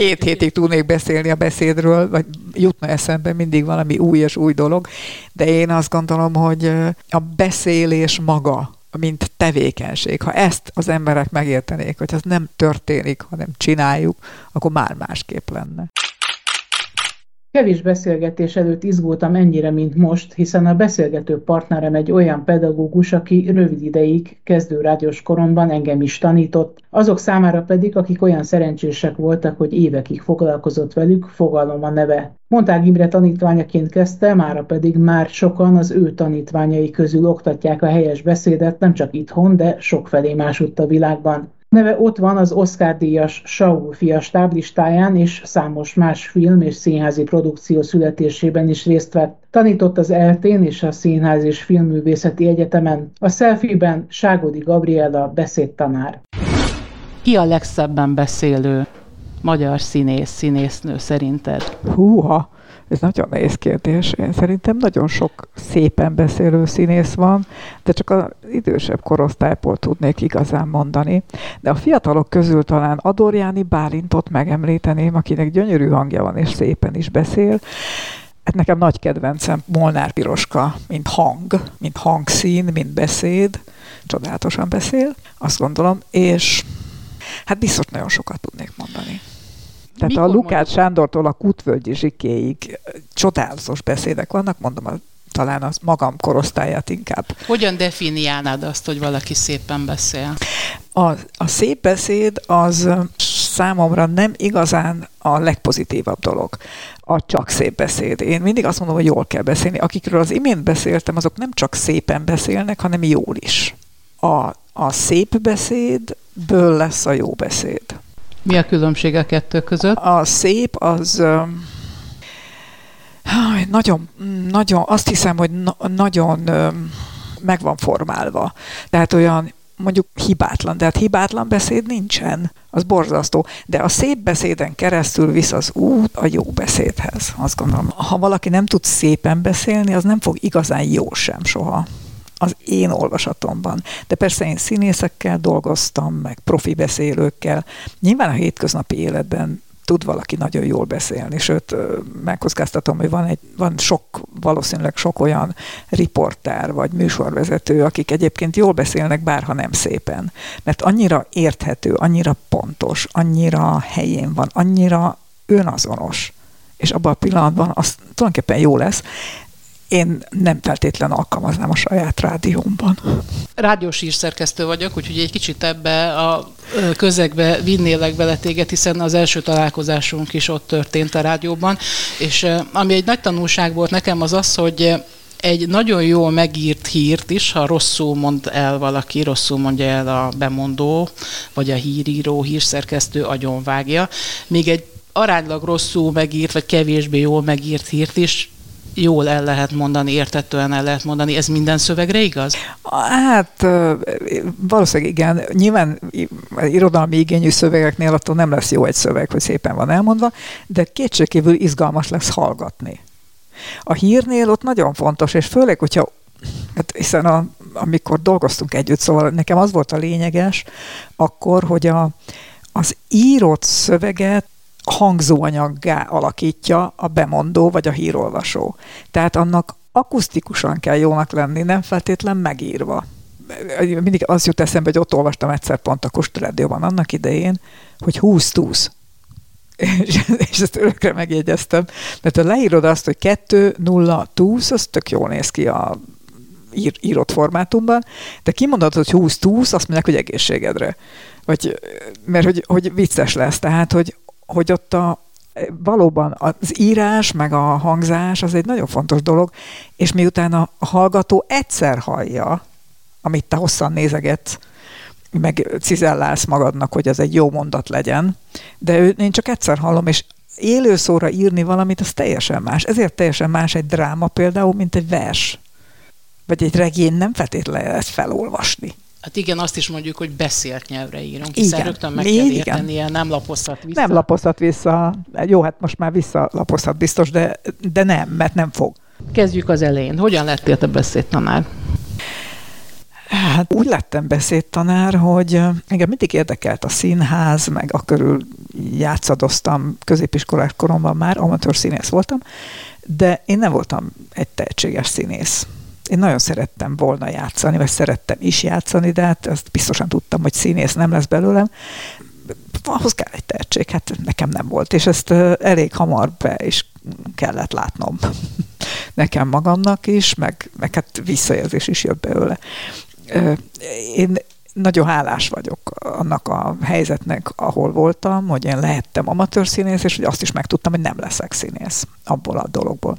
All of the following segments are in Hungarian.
két hétig tudnék beszélni a beszédről, vagy jutna eszembe mindig valami új és új dolog, de én azt gondolom, hogy a beszélés maga, mint tevékenység. Ha ezt az emberek megértenék, hogy ez nem történik, hanem csináljuk, akkor már másképp lenne. Kevés beszélgetés előtt izgultam ennyire, mint most, hiszen a beszélgető partnerem egy olyan pedagógus, aki rövid ideig, kezdő rádiós koromban engem is tanított, azok számára pedig, akik olyan szerencsések voltak, hogy évekig foglalkozott velük, fogalom a neve. Montág Imre tanítványaként kezdte, mára pedig már sokan az ő tanítványai közül oktatják a helyes beszédet nem csak itthon, de sokfelé másutt a világban. Neve ott van az Oscar-díjas Saul fia stáblistáján, és számos más film és színházi produkció születésében is részt vett. Tanított az eltén és a Színház és Filmművészeti Egyetemen. A selfie-ben Ságodi Gabriela beszédtanár. Ki a legszebben beszélő magyar színész, színésznő szerinted? Húha! Ez nagyon nehéz kérdés. Én szerintem nagyon sok szépen beszélő színész van, de csak az idősebb korosztályból tudnék igazán mondani. De a fiatalok közül talán Adorjáni Bálintot megemlíteném, akinek gyönyörű hangja van és szépen is beszél. Hát nekem nagy kedvencem Molnár Piroska, mint hang, mint hangszín, mint beszéd. Csodálatosan beszél, azt gondolom, és hát biztos nagyon sokat tudnék mondani. Tehát Mikor a Lukács mondjuk? Sándortól a Kutvölgyi Zsikéig csodálatos beszédek vannak, mondom, a, talán az magam korosztályát inkább. Hogyan definiálnád azt, hogy valaki szépen beszél? A, a szép beszéd az számomra nem igazán a legpozitívabb dolog a csak szép beszéd. Én mindig azt mondom, hogy jól kell beszélni. Akikről az imént beszéltem, azok nem csak szépen beszélnek, hanem jól is. A, a szép beszédből lesz a jó beszéd. Mi a különbség a kettő között? A szép az nagyon, nagyon, azt hiszem, hogy na, nagyon meg van formálva. Tehát olyan mondjuk hibátlan, de hát hibátlan beszéd nincsen, az borzasztó. De a szép beszéden keresztül visz az út a jó beszédhez, azt gondolom. Ha valaki nem tud szépen beszélni, az nem fog igazán jó sem soha az én olvasatomban. De persze én színészekkel dolgoztam, meg profi beszélőkkel. Nyilván a hétköznapi életben tud valaki nagyon jól beszélni, sőt, megkockáztatom, hogy van, egy, van sok, valószínűleg sok olyan riportár vagy műsorvezető, akik egyébként jól beszélnek, bárha nem szépen. Mert annyira érthető, annyira pontos, annyira helyén van, annyira önazonos, és abban a pillanatban az tulajdonképpen jó lesz, én nem feltétlen alkalmaznám a saját rádiómban. Rádiós írszerkesztő vagyok, úgyhogy egy kicsit ebbe a közegbe vinnélek bele téged, hiszen az első találkozásunk is ott történt a rádióban, és ami egy nagy tanulság volt nekem az az, hogy egy nagyon jól megírt hírt is, ha rosszul mond el valaki, rosszul mondja el a bemondó, vagy a híríró, hírszerkesztő agyonvágja, még egy aránylag rosszul megírt, vagy kevésbé jól megírt hírt is jól el lehet mondani, értetően el lehet mondani. Ez minden szövegre igaz? Hát valószínűleg igen. Nyilván irodalmi igényű szövegeknél attól nem lesz jó egy szöveg, hogy szépen van elmondva, de kétségkívül izgalmas lesz hallgatni. A hírnél ott nagyon fontos, és főleg, hogyha hát hiszen a, amikor dolgoztunk együtt, szóval nekem az volt a lényeges akkor, hogy a, az írott szöveget hangzóanyaggá alakítja a bemondó vagy a hírolvasó. Tehát annak akusztikusan kell jónak lenni, nem feltétlen megírva. Mindig az jut eszembe, hogy ott olvastam egyszer pont a Kustrádióban annak idején, hogy 20 túsz. És, és ezt örökre megjegyeztem. Mert ha leírod azt, hogy 2, 0, túsz, az tök jól néz ki a ír, írott formátumban, de kimondod, hogy 20 túsz, azt mondják, hogy egészségedre. Vagy, mert hogy, hogy vicces lesz. Tehát, hogy hogy ott a, valóban az írás, meg a hangzás az egy nagyon fontos dolog, és miután a hallgató egyszer hallja, amit te hosszan nézegetsz, meg cizellálsz magadnak, hogy az egy jó mondat legyen, de ő, én csak egyszer hallom, és élő szóra írni valamit, az teljesen más. Ezért teljesen más egy dráma például, mint egy vers. Vagy egy regény nem feltétlenül lehet felolvasni. Hát igen, azt is mondjuk, hogy beszélt nyelvre írunk, hiszen igen. rögtön meg kell értenie, nem lapozhat vissza. Nem lapozhat vissza. Jó, hát most már visszalapozhat biztos, de, de nem, mert nem fog. Kezdjük az elején. Hogyan lettél te beszédtanár? Hát úgy lettem beszédtanár, hogy engem mindig érdekelt a színház, meg a körül játszadoztam középiskolás koromban már, amatőr színész voltam, de én nem voltam egy tehetséges színész. Én nagyon szerettem volna játszani, vagy szerettem is játszani, de hát ezt biztosan tudtam, hogy színész nem lesz belőlem. Ahhoz kell egy tehetség, hát nekem nem volt, és ezt elég hamar be is kellett látnom nekem magamnak is, meg, meg hát visszajelzés is jött belőle. Én nagyon hálás vagyok annak a helyzetnek, ahol voltam, hogy én lehettem amatőr színész, és hogy azt is megtudtam, hogy nem leszek színész abból a dologból.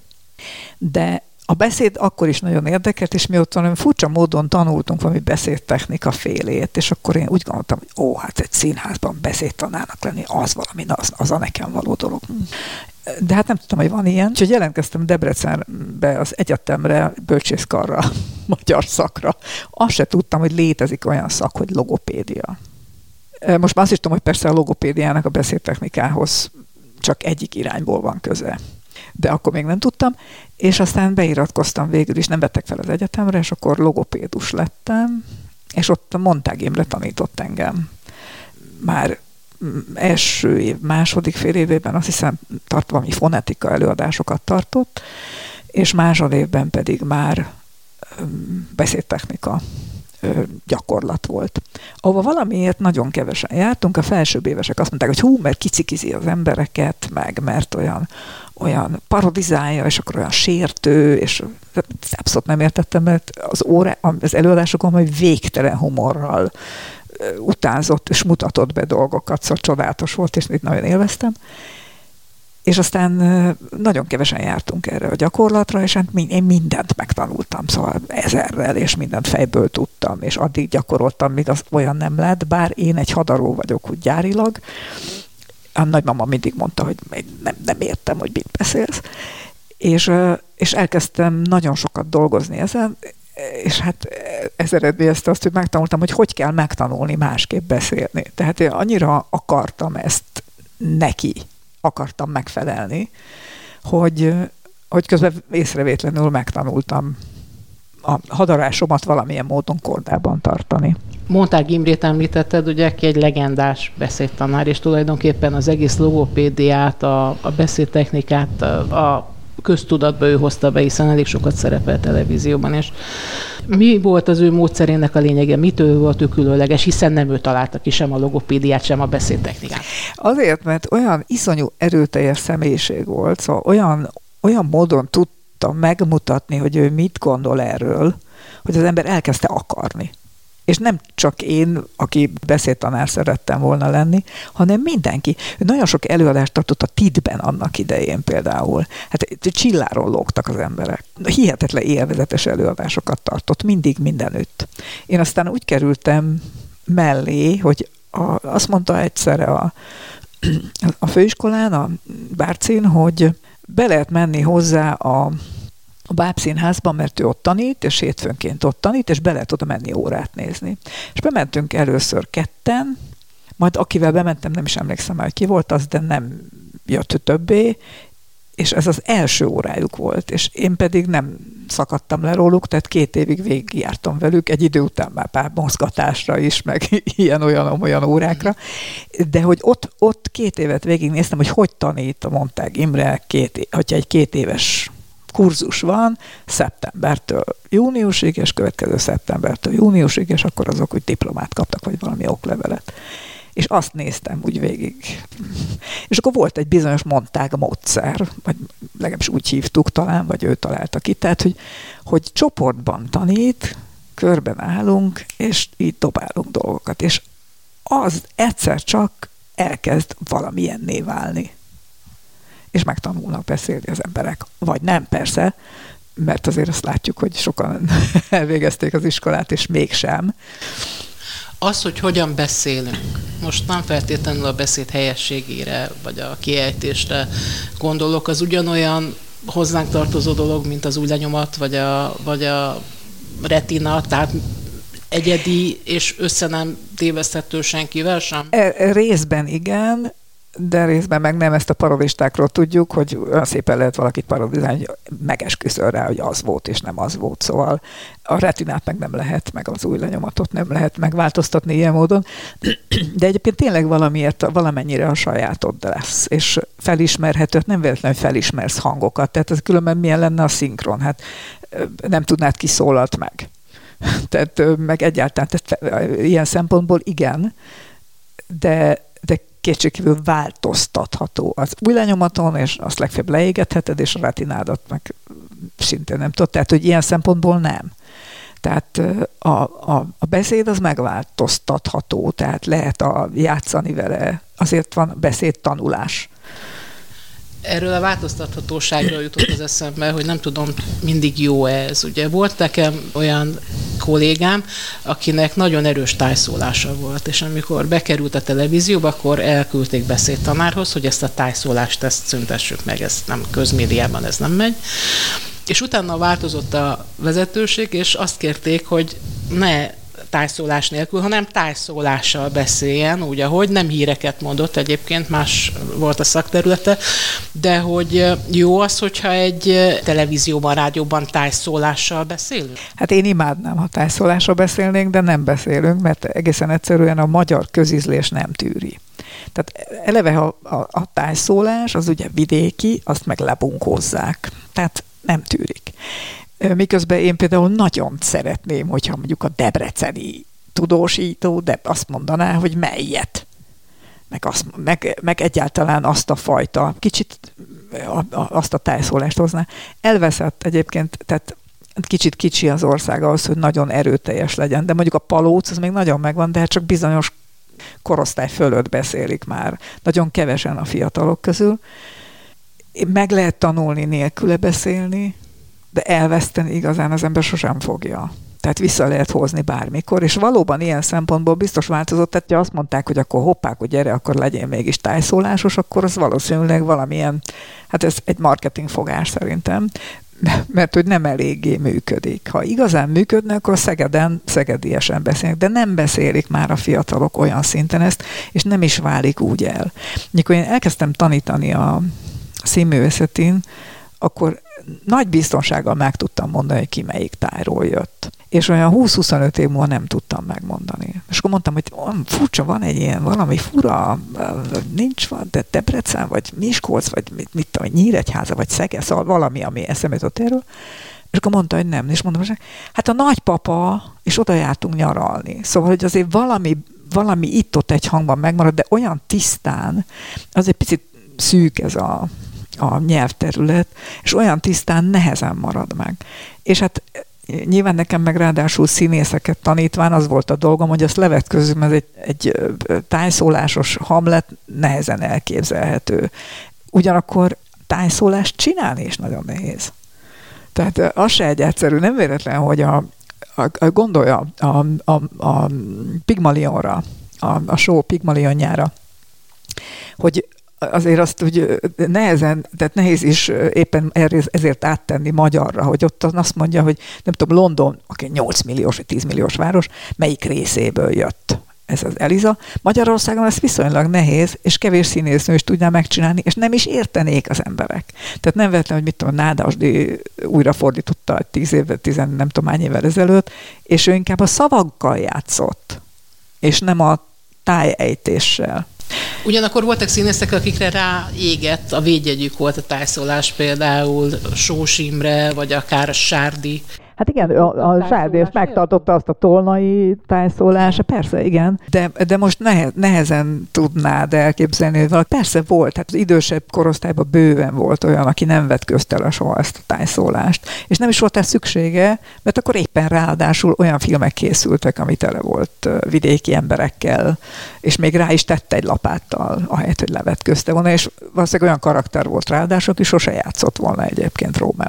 De a beszéd akkor is nagyon érdekelt, és mi ott valami furcsa módon tanultunk valami beszédtechnika félét, és akkor én úgy gondoltam, hogy ó, hát egy színházban beszédtanának lenni, az valami, az, az a nekem való dolog de hát nem tudtam, hogy van ilyen. Úgyhogy jelentkeztem Debrecenbe az egyetemre, bölcsészkarra, magyar szakra. Azt se tudtam, hogy létezik olyan szak, hogy logopédia. Most már azt is tudom, hogy persze a logopédiának a beszédtechnikához csak egyik irányból van köze. De akkor még nem tudtam, és aztán beiratkoztam végül is, nem vettek fel az egyetemre, és akkor logopédus lettem, és ott a Montág Imre tanított engem. Már első év, második fél évében azt hiszem tart valami fonetika előadásokat tartott, és másodévben pedig már beszédtechnika gyakorlat volt. Ahova valamiért nagyon kevesen jártunk, a felsőbb évesek azt mondták, hogy hú, mert kicikizi az embereket, meg mert olyan, olyan parodizálja, és akkor olyan sértő, és abszolút nem értettem, mert az, óra, az előadásokon majd végtelen humorral utánzott és mutatott be dolgokat, szóval csodálatos volt, és itt nagyon élveztem. És aztán nagyon kevesen jártunk erre a gyakorlatra, és hát én mindent megtanultam, szóval ezerrel, és mindent fejből tudtam, és addig gyakoroltam, míg az olyan nem lett, bár én egy hadaró vagyok úgy gyárilag. A nagymama mindig mondta, hogy nem, nem értem, hogy mit beszélsz. És, és elkezdtem nagyon sokat dolgozni ezen, és hát ez eredményezte azt, hogy megtanultam, hogy hogy kell megtanulni másképp beszélni. Tehát én annyira akartam ezt neki, akartam megfelelni, hogy, hogy közben észrevétlenül megtanultam a hadarásomat valamilyen módon kordában tartani. Monták Imrét említetted, ugye, aki egy legendás beszédtanár, és tulajdonképpen az egész logopédiát, a, a beszédtechnikát, a köztudatba ő hozta be, hiszen elég sokat szerepel televízióban, és mi volt az ő módszerének a lényege, mitől volt ő különleges, hiszen nem ő találta ki sem a logopédiát, sem a beszédtechnikát. Azért, mert olyan iszonyú erőteljes személyiség volt, szóval olyan, olyan módon tudta megmutatni, hogy ő mit gondol erről, hogy az ember elkezdte akarni és nem csak én, aki beszédtanár szerettem volna lenni, hanem mindenki. Ő nagyon sok előadást tartott a TID-ben annak idején például. Hát csilláról lógtak az emberek. Hihetetlen élvezetes előadásokat tartott, mindig mindenütt. Én aztán úgy kerültem mellé, hogy a, azt mondta egyszerre a, a főiskolán, a Bárcin, hogy be lehet menni hozzá a a bábszínházban, mert ő ott tanít, és hétfőnként ott tanít, és be lehet oda menni órát nézni. És bementünk először ketten, majd akivel bementem, nem is emlékszem már, ki volt az, de nem jött többé, és ez az első órájuk volt, és én pedig nem szakadtam le róluk, tehát két évig végigjártam velük, egy idő után már pár mozgatásra is, meg ilyen-olyan-olyan órákra, de hogy ott, ott két évet végignéztem, hogy hogy tanít, mondták Imre, két, hogyha egy két éves kurzus van szeptembertől júniusig, és következő szeptembertől júniusig, és akkor azok úgy diplomát kaptak, vagy valami oklevelet. És azt néztem úgy végig. És akkor volt egy bizonyos montág módszer, vagy legalábbis úgy hívtuk talán, vagy ő találta ki, tehát, hogy, hogy csoportban tanít, körben állunk, és így dobálunk dolgokat, és az egyszer csak elkezd valamilyenné válni és megtanulnak beszélni az emberek. Vagy nem, persze, mert azért azt látjuk, hogy sokan elvégezték az iskolát, és mégsem. Az, hogy hogyan beszélünk, most nem feltétlenül a beszéd helyességére, vagy a kiejtésre gondolok, az ugyanolyan hozzánk tartozó dolog, mint az új lenyomat, vagy a, vagy a retina, tehát egyedi és össze nem téveszthető senkivel sem? E, részben igen, de részben meg nem ezt a parodistákról tudjuk, hogy olyan szépen lehet valakit parodizálni, hogy megesküszöl rá, hogy az volt, és nem az volt. Szóval a retinát meg nem lehet, meg az új lenyomatot nem lehet megváltoztatni ilyen módon. De egyébként tényleg valamiért, valamennyire a sajátod lesz, és felismerhető, nem véletlenül felismersz hangokat. Tehát ez különben milyen lenne a szinkron? Hát nem tudnád, ki szólalt meg. Tehát meg egyáltalán, tehát ilyen szempontból igen, de, de kétségkívül változtatható az új lenyomaton, és azt legfeljebb leégetheted, és a retinádat meg szintén nem tudod. Tehát, hogy ilyen szempontból nem. Tehát a, a, a beszéd az megváltoztatható, tehát lehet a, játszani vele, azért van beszédtanulás. Erről a változtathatóságról jutott az eszembe, hogy nem tudom, mindig jó ez. Ugye volt nekem olyan kollégám, akinek nagyon erős tájszólása volt, és amikor bekerült a televízióba, akkor elküldték beszédtanárhoz, hogy ezt a tájszólást ezt szüntessük meg, ez nem közmédiában ez nem megy. És utána változott a vezetőség, és azt kérték, hogy ne tájszólás nélkül, hanem tájszólással beszéljen, úgy, ahogy nem híreket mondott, egyébként más volt a szakterülete, de hogy jó az, hogyha egy televízióban, rádióban tájszólással beszélünk? Hát én imádnám, ha tájszólással beszélnénk, de nem beszélünk, mert egészen egyszerűen a magyar közizlés nem tűri. Tehát eleve a, a, a tájszólás, az ugye vidéki, azt meg lebunkózzák. Tehát nem tűrik. Miközben én például nagyon szeretném, hogyha mondjuk a debreceni tudósító, de azt mondaná, hogy melyet. Meg, azt, meg, meg egyáltalán azt a fajta, kicsit azt a tájszólást hozná. Elveszett egyébként, tehát kicsit kicsi az ország ahhoz, hogy nagyon erőteljes legyen, de mondjuk a palóc az még nagyon megvan, de hát csak bizonyos korosztály fölött beszélik már. Nagyon kevesen a fiatalok közül. Meg lehet tanulni nélküle beszélni, de elveszteni igazán az ember sosem fogja. Tehát vissza lehet hozni bármikor, és valóban ilyen szempontból biztos változott, tehát ha azt mondták, hogy akkor hoppák, hogy gyere, akkor legyen mégis tájszólásos, akkor az valószínűleg valamilyen, hát ez egy marketing fogás szerintem, mert hogy nem eléggé működik. Ha igazán működne, akkor Szegeden szegediesen beszélnek, de nem beszélik már a fiatalok olyan szinten ezt, és nem is válik úgy el. Mikor én elkezdtem tanítani a színművészetén, akkor nagy biztonsággal meg tudtam mondani, hogy ki melyik tájról jött. És olyan 20-25 év múlva nem tudtam megmondani. És akkor mondtam, hogy furcsa, van egy ilyen valami fura, nincs van, de Debrecen, vagy Miskolc, vagy mit, mit tudom, Nyíregyháza, vagy Szege, szóval valami, ami eszembe jutott erről. És akkor mondta, hogy nem. És mondom, hogy hát a nagypapa, és oda jártunk nyaralni. Szóval, hogy azért valami, valami itt-ott egy hangban megmarad, de olyan tisztán, az egy picit szűk ez a, a nyelvterület, és olyan tisztán nehezen marad meg. És hát nyilván nekem meg ráadásul színészeket tanítván az volt a dolgom, hogy azt levetközöm, ez egy, egy tájszólásos hamlet nehezen elképzelhető. Ugyanakkor tájszólást csinálni is nagyon nehéz. Tehát az se egy egyszerű, nem véletlen, hogy a, a, a gondolja a, a, a Pigmalionra, a, a show Pigmalionjára, hogy azért azt úgy nehezen, tehát nehéz is éppen ezért áttenni magyarra, hogy ott azt mondja, hogy nem tudom, London, aki 8 milliós vagy 10 milliós város, melyik részéből jött ez az Eliza. Magyarországon ez viszonylag nehéz, és kevés színésznő is tudná megcsinálni, és nem is értenék az emberek. Tehát nem vettem, hogy mit tudom, Nádasdi újra fordította 10 évvel, 10 nem tudom hány évvel ezelőtt, és ő inkább a szavakkal játszott, és nem a tájejtéssel. Ugyanakkor voltak színészek, akikre ráégett, a védjegyük volt a tájszólás, például Sós Imre, vagy akár Sárdi. Hát igen, a, a Zsárdés megtartotta azt a tolnai tájszólása, persze, igen, de, de most nehe, nehezen tudnád elképzelni, hogy valaki, persze volt, hát az idősebb korosztályban bőven volt olyan, aki nem vett köztele soha ezt a tájszólást, és nem is volt ez szüksége, mert akkor éppen ráadásul olyan filmek készültek, ami tele volt vidéki emberekkel, és még rá is tette egy lapáttal, ahelyett, hogy levetközte volna, és valószínűleg olyan karakter volt ráadásul, aki sose játszott volna egyébként Rómeót.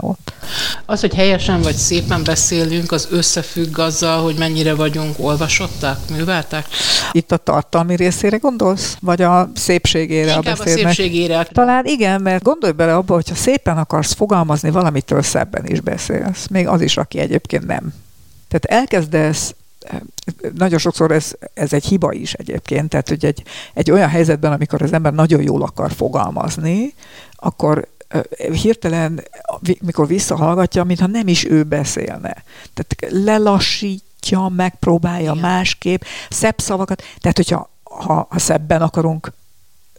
Az, hogy helyesen vagy szépen beszélünk, az összefügg azzal, hogy mennyire vagyunk olvasottak, műveltek? Itt a tartalmi részére gondolsz? Vagy a szépségére Inkább a beszédnek? a szépségére. Talán igen, mert gondolj bele abba, hogyha szépen akarsz fogalmazni, valamitől szebben is beszélsz. Még az is, aki egyébként nem. Tehát elkezdesz nagyon sokszor ez, ez egy hiba is egyébként, tehát hogy egy, egy olyan helyzetben, amikor az ember nagyon jól akar fogalmazni, akkor hirtelen, mikor visszahallgatja, mintha nem is ő beszélne. Tehát lelassítja, megpróbálja Igen. másképp, szebb szavakat. Tehát, hogyha ha, ha szebben akarunk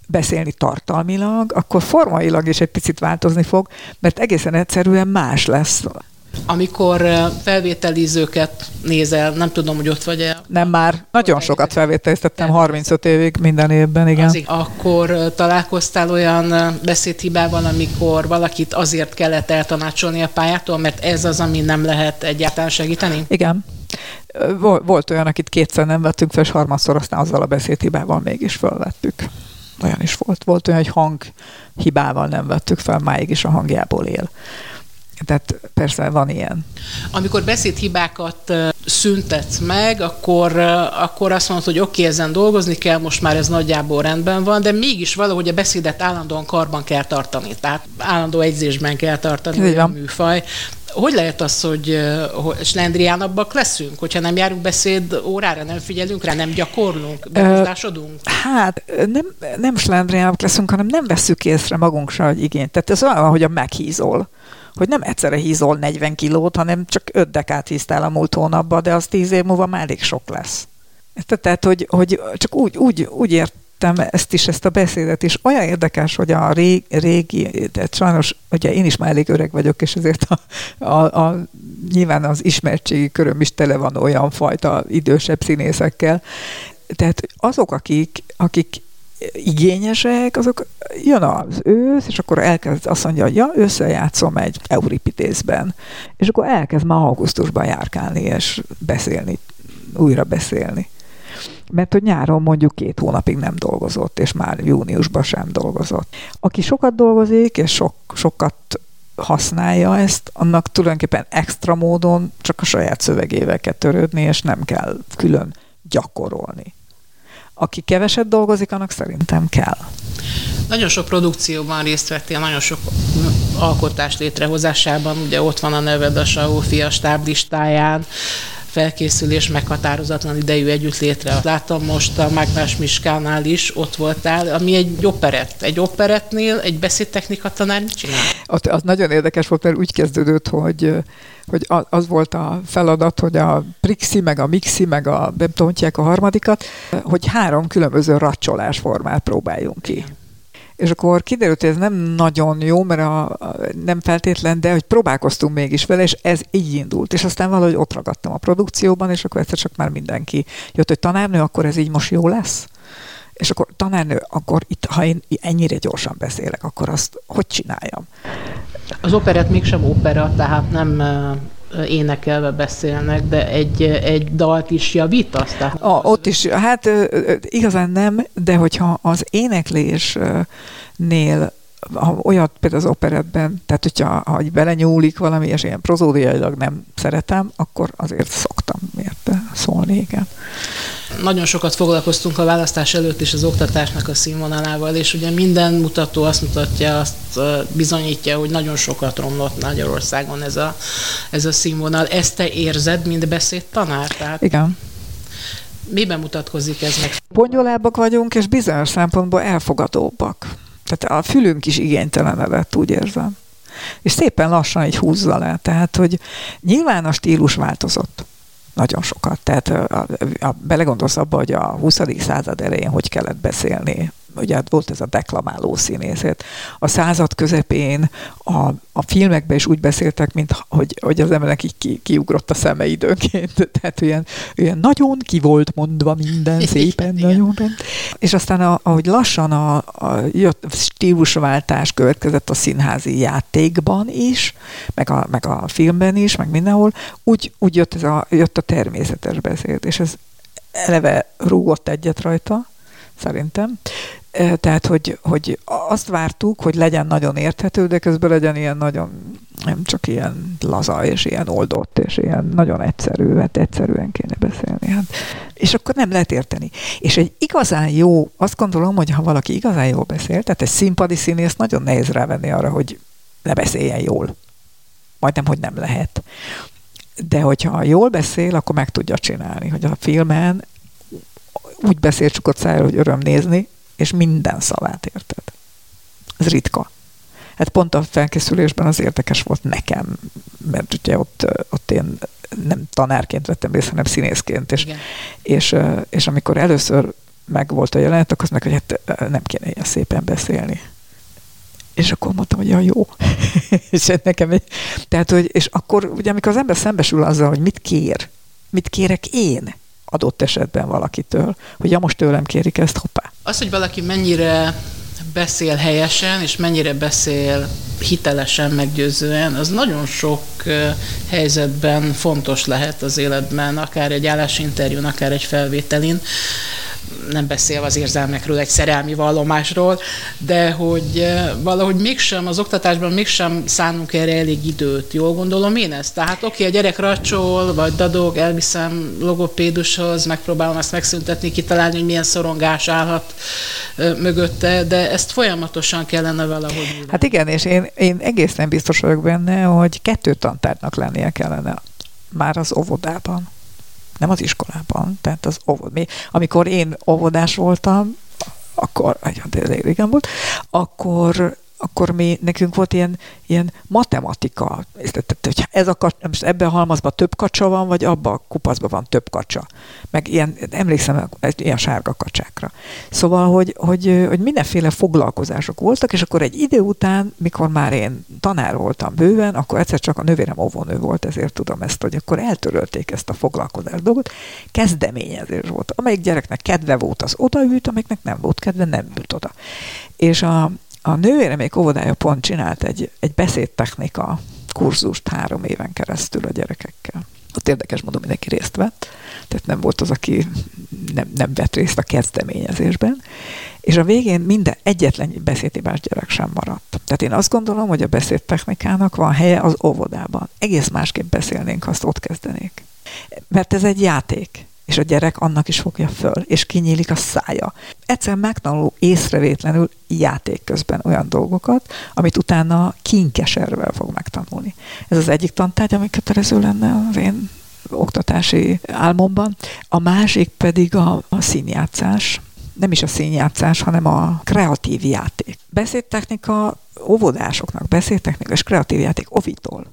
beszélni tartalmilag, akkor formailag is egy picit változni fog, mert egészen egyszerűen más lesz amikor felvételizőket nézel, nem tudom, hogy ott vagy-e. Nem már, nagyon sokat felvételiztettem, 35 évig minden évben, igen. Az, akkor találkoztál olyan beszédhibával, amikor valakit azért kellett eltanácsolni a pályától, mert ez az, ami nem lehet egyáltalán segíteni? Igen. Volt olyan, akit kétszer nem vettünk fel, és harmadszor aztán azzal a beszédhibával mégis felvettük. Olyan is volt. Volt olyan, hogy hanghibával nem vettük fel, máig is a hangjából él. Tehát persze van ilyen. Amikor beszédhibákat szüntetsz meg, akkor, akkor azt mondod, hogy oké, okay, ezen dolgozni kell, most már ez nagyjából rendben van, de mégis valahogy a beszédet állandóan karban kell tartani. Tehát állandó egyzésben kell tartani a műfaj. Hogy lehet az, hogy, hogy slendriánabbak leszünk, hogyha nem járunk beszéd órára, nem figyelünk rá, nem gyakorlunk, bemozdásodunk? Hát nem, nem slendriánabbak leszünk, hanem nem veszük észre magunk se, hogy igényt. Tehát ez olyan, hogy a meghízol hogy nem egyszerre hízol 40 kilót, hanem csak 5 dekát híztál a múlt hónapban, de az 10 év múlva már elég sok lesz. Tehát, hogy, hogy csak úgy, úgy, úgy értem ezt is, ezt a beszédet is. Olyan érdekes, hogy a régi, régi tehát sajnos, ugye én is már elég öreg vagyok, és ezért a, a, a, nyilván az ismertségi köröm is tele van olyan fajta idősebb színészekkel. Tehát azok, akik, akik igényesek, azok jön az ősz, és akkor elkezd azt mondja, hogy ja, összejátszom egy Euripitészben. És akkor elkezd már augusztusban járkálni, és beszélni, újra beszélni. Mert hogy nyáron mondjuk két hónapig nem dolgozott, és már júniusban sem dolgozott. Aki sokat dolgozik, és sok, sokat használja ezt, annak tulajdonképpen extra módon csak a saját szövegével kell törődni, és nem kell külön gyakorolni aki keveset dolgozik, annak szerintem kell. Nagyon sok produkcióban részt vettél, nagyon sok alkotás létrehozásában, ugye ott van a neved a Saó fia stáblistáján, felkészülés meghatározatlan idejű együttlétre. Láttam most a Mágnás Miskánál is, ott voltál, ami egy operett. Egy operettnél egy beszédtechnika tanár mit csinál? Az, az nagyon érdekes volt, mert úgy kezdődött, hogy hogy az volt a feladat, hogy a Prixi, meg a Mixi, meg a nem tudom, a harmadikat, hogy három különböző racsolásformát próbáljunk ki. És akkor kiderült, hogy ez nem nagyon jó, mert a, nem feltétlen, de hogy próbálkoztunk mégis vele, és ez így indult. És aztán valahogy ott ragadtam a produkcióban, és akkor egyszer csak már mindenki jött, hogy tanárnő, akkor ez így most jó lesz? És akkor tanárnő, akkor itt, ha én ennyire gyorsan beszélek, akkor azt hogy csináljam? Az operett mégsem opera, tehát nem énekelve beszélnek, de egy, egy dalt is javítasz? Tehát a, ott is, hát igazán nem, de hogyha az éneklésnél olyat például az operetben, tehát hogyha ha belenyúlik valami, és ilyen prozódiailag nem szeretem, akkor azért szoktam érte szólni, igen. Nagyon sokat foglalkoztunk a választás előtt is az oktatásnak a színvonalával, és ugye minden mutató azt mutatja, azt bizonyítja, hogy nagyon sokat romlott Magyarországon ez a, ez a színvonal. Ezt te érzed, mint beszédtanár? Tehát... Igen. Miben mutatkozik ez meg? Pongyolábbak vagyunk, és bizonyos szempontból elfogadóbbak. Tehát a fülünk is igénytelenedett, úgy érzem. És szépen lassan egy húzza le. Tehát, hogy nyilván a stílus változott nagyon sokat. Tehát a, a, a, belegondolsz abba, hogy a 20. század elején hogy kellett beszélni ugye hát volt ez a deklamáló színészet. A század közepén a, a filmekben is úgy beszéltek, mint hogy, hogy az embernek így ki, kiugrott a szeme időnként. Tehát olyan, olyan nagyon ki volt mondva minden szépen, nagyon rend. És aztán a, ahogy lassan a, a jött stílusváltás következett a színházi játékban is, meg a, meg a filmben is, meg mindenhol, úgy, úgy jött, ez a, jött a természetes beszéd, és ez eleve rúgott egyet rajta, szerintem. Tehát, hogy, hogy azt vártuk, hogy legyen nagyon érthető, de közben legyen ilyen nagyon, nem csak ilyen laza, és ilyen oldott, és ilyen nagyon egyszerű, hát egyszerűen kéne beszélni. Hát. És akkor nem lehet érteni. És egy igazán jó, azt gondolom, hogy ha valaki igazán jól beszél, tehát egy színpadi színész nagyon nehéz rávenni arra, hogy ne beszéljen jól. Majdnem, hogy nem lehet. de hogyha jól beszél, akkor meg tudja csinálni, hogy a filmen úgy beszél csukott szájra, hogy öröm nézni, és minden szavát érted. Ez ritka. Hát pont a felkészülésben az érdekes volt nekem, mert ugye ott, ott én nem tanárként vettem részt, hanem színészként, és, és, és amikor először meg volt a jelenet, akkor azt meg, hogy hát nem kéne ilyen szépen beszélni. És akkor mondtam, hogy ja, jó. és nekem egy, tehát, hogy, és akkor ugye, amikor az ember szembesül azzal, hogy mit kér, mit kérek én adott esetben valakitől, hogy ja, most tőlem kérik ezt, hoppá. Az, hogy valaki mennyire beszél helyesen, és mennyire beszél hitelesen, meggyőzően, az nagyon sok helyzetben fontos lehet az életben, akár egy állásinterjún, akár egy felvételin nem beszélve az érzelmekről, egy szerelmi vallomásról, de hogy eh, valahogy mégsem, az oktatásban mégsem szánunk erre elég időt. Jól gondolom én ezt? Tehát oké, okay, a gyerek racsol, vagy dadog, elviszem logopédushoz, megpróbálom ezt megszüntetni, kitalálni, hogy milyen szorongás állhat eh, mögötte, de ezt folyamatosan kellene valahogy. Hát igen, és én, én egészen biztos vagyok benne, hogy kettő tantárnak lennie kellene már az óvodában nem az iskolában, tehát az óvod. Mi, amikor én óvodás voltam, akkor, régen volt, akkor akkor mi, nekünk volt ilyen, ilyen matematika. Tehát, hogyha ez a kacsa, most ebben a halmazban több kacsa van, vagy abban a kupaszban van több kacsa. Meg ilyen, emlékszem, ilyen sárga kacsákra. Szóval, hogy, hogy, hogy mindenféle foglalkozások voltak, és akkor egy idő után, mikor már én tanár voltam bőven, akkor egyszer csak a nővérem óvónő volt, ezért tudom ezt, hogy akkor eltörölték ezt a foglalkozás dolgot. Kezdeményezés volt. Amelyik gyereknek kedve volt, az odaült, amelyiknek nem volt kedve, nem ült oda. És a, a nővéremék óvodája pont csinált egy, egy beszédtechnika kurzust három éven keresztül a gyerekekkel. Ott érdekes módon mindenki részt vett, tehát nem volt az, aki nem, nem vett részt a kezdeményezésben, és a végén minden egyetlen beszédhibás gyerek sem maradt. Tehát én azt gondolom, hogy a beszédtechnikának van helye az óvodában. Egész másképp beszélnénk, ha azt ott kezdenék. Mert ez egy játék és a gyerek annak is fogja föl, és kinyílik a szája. Egyszerűen megtanul észrevétlenül játék közben olyan dolgokat, amit utána kinkeservel fog megtanulni. Ez az egyik tantárgy, ami kötelező lenne az én oktatási álmomban. A másik pedig a, a színjátszás, nem is a színjátszás, hanem a kreatív játék. Beszédtechnika óvodásoknak, beszédtechnika és kreatív játék ovitól.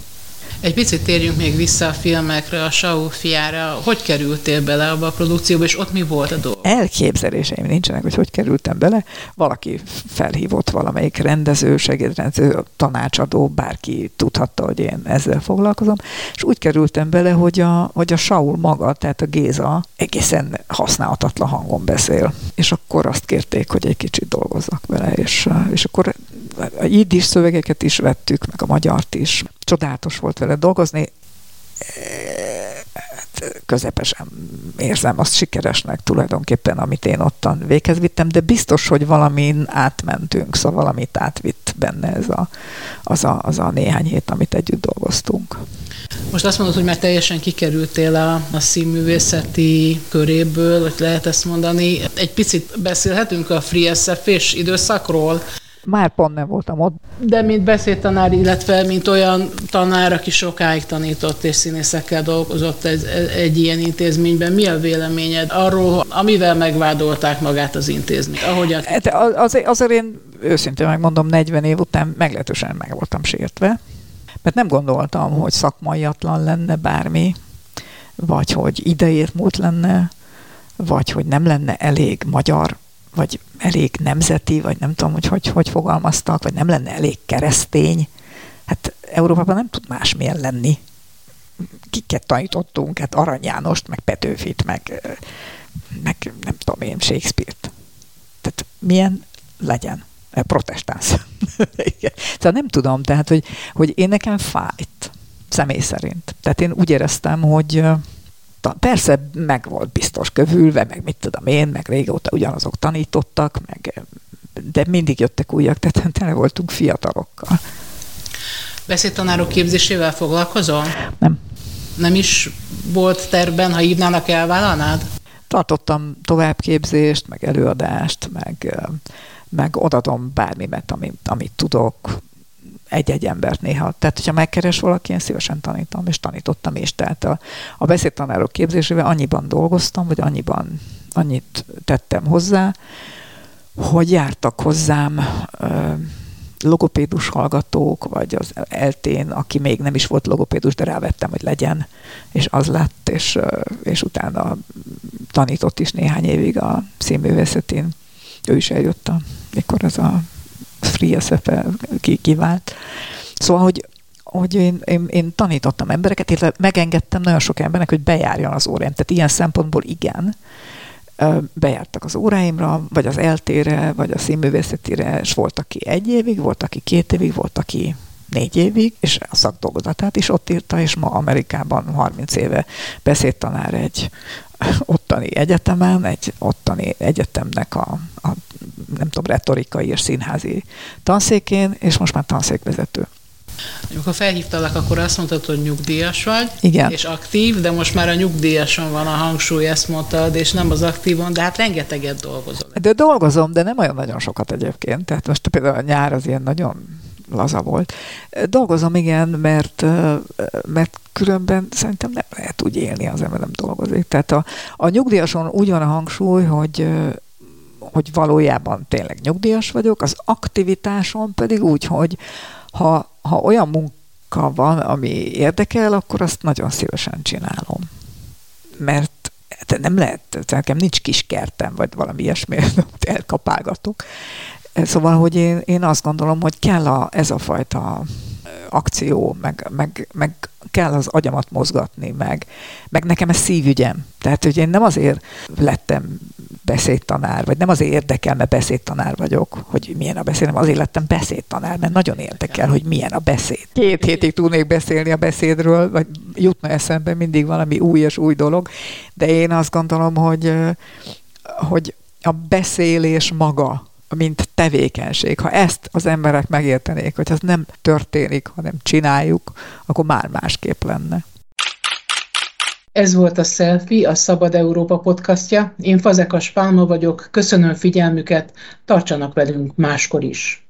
Egy picit térjünk még vissza a filmekre, a Sau fiára. Hogy kerültél bele abba a produkcióba, és ott mi volt a dolog? Elképzeléseim nincsenek, hogy hogy kerültem bele. Valaki felhívott valamelyik rendező, segédrendező, tanácsadó, bárki tudhatta, hogy én ezzel foglalkozom, és úgy kerültem bele, hogy a, hogy a Saul maga, tehát a Géza egészen használhatatlan hangon beszél. És akkor azt kérték, hogy egy kicsit dolgozzak vele, és, és akkor a jiddis szövegeket is vettük, meg a magyart is. Csodálatos volt vele dolgozni. Közepesen érzem azt sikeresnek tulajdonképpen, amit én ottan véghez vittem, de biztos, hogy valamin átmentünk, szóval valamit átvitt benne ez a, az, a, az a néhány hét, amit együtt dolgoztunk. Most azt mondod, hogy már teljesen kikerültél a, a színművészeti köréből, hogy lehet ezt mondani. Egy picit beszélhetünk a Free SF és időszakról? Már pont nem voltam ott. De mint beszédtanár, illetve mint olyan tanár, aki sokáig tanított és színészekkel dolgozott egy, egy ilyen intézményben, mi a véleményed arról, amivel megvádolták magát az intézményt? Ahogy a... Hát az, azért én őszintén megmondom, 40 év után meglehetősen meg voltam sértve, mert nem gondoltam, hogy szakmaiatlan lenne bármi, vagy hogy idejét múlt lenne, vagy hogy nem lenne elég magyar vagy elég nemzeti, vagy nem tudom, hogy hogy, hogy fogalmaztak, vagy nem lenne elég keresztény. Hát Európában nem tud másmilyen lenni. Kiket tanítottunk? Hát Arany Jánost, meg Petőfit, meg, meg nem tudom én, Shakespeare-t. Tehát milyen legyen protestáns. szóval nem tudom, tehát, hogy, hogy én nekem fájt, személy szerint. Tehát én úgy éreztem, hogy Persze meg volt biztos kövülve, meg mit tudom én, meg régóta ugyanazok tanítottak, meg, de mindig jöttek újak, tehát tele voltunk fiatalokkal. Beszédtanárok képzésével foglalkozol? Nem. Nem is volt terben, ha írnának, elvállalnád? Tartottam továbbképzést, meg előadást, meg, meg odadom bármimet, amit, amit tudok. Egy-egy embert néha. Tehát, hogyha megkeres valaki, én szívesen tanítom, és tanítottam is. Tehát a, a beszédtanárok képzésével annyiban dolgoztam, vagy annyiban annyit tettem hozzá, hogy jártak hozzám ö, logopédus hallgatók, vagy az eltén, aki még nem is volt logopédus, de rávettem, hogy legyen, és az lett, és, és utána tanított is néhány évig a színművészetén. Ő is eljött, amikor ez a Free SF kivált. Szóval, hogy hogy én, én, én tanítottam embereket, illetve megengedtem nagyon sok embernek, hogy bejárjon az órán. Tehát ilyen szempontból igen, bejártak az óráimra, vagy az eltére, vagy a színművészetire, és volt, aki egy évig, volt, aki két évig, volt, aki négy évig, és a szakdolgozatát is ott írta, és ma Amerikában 30 éve beszédtanár egy ottani egyetemen, egy ottani egyetemnek a, a nem tudom, retorikai és színházi tanszékén, és most már tanszékvezető. Amikor felhívtalak, akkor azt mondtad, hogy nyugdíjas vagy, Igen. és aktív, de most már a nyugdíjason van a hangsúly, ezt mondtad, és nem az aktívon, de hát rengeteget dolgozol. De dolgozom, de nem olyan nagyon sokat egyébként. Tehát most például a nyár az ilyen nagyon laza volt. Dolgozom, igen, mert, mert különben szerintem nem lehet úgy élni az ember nem dolgozik. Tehát a, a nyugdíjason úgy van a hangsúly, hogy hogy valójában tényleg nyugdíjas vagyok, az aktivitáson pedig úgy, hogy ha, ha olyan munka van, ami érdekel, akkor azt nagyon szívesen csinálom. Mert nem lehet, nekem nincs kis kertem, vagy valami ilyesmi, elkapálgatok. Szóval, hogy én, én azt gondolom, hogy kell a, ez a fajta akció, meg, meg, meg kell az agyamat mozgatni, meg, meg nekem ez szívügyem. Tehát, hogy én nem azért lettem beszédtanár, vagy nem azért érdekel, mert beszédtanár vagyok, hogy milyen a beszéd, hanem azért lettem beszédtanár, mert nagyon érdekel, hogy milyen a beszéd. Két hétig tudnék beszélni a beszédről, vagy jutna eszembe mindig valami új és új dolog, de én azt gondolom, hogy, hogy a beszélés maga, mint tevékenység. Ha ezt az emberek megértenék, hogy ez nem történik, hanem csináljuk, akkor már másképp lenne. Ez volt a Selfie, a Szabad Európa podcastja. Én Fazekas Pálma vagyok, köszönöm figyelmüket, tartsanak velünk máskor is.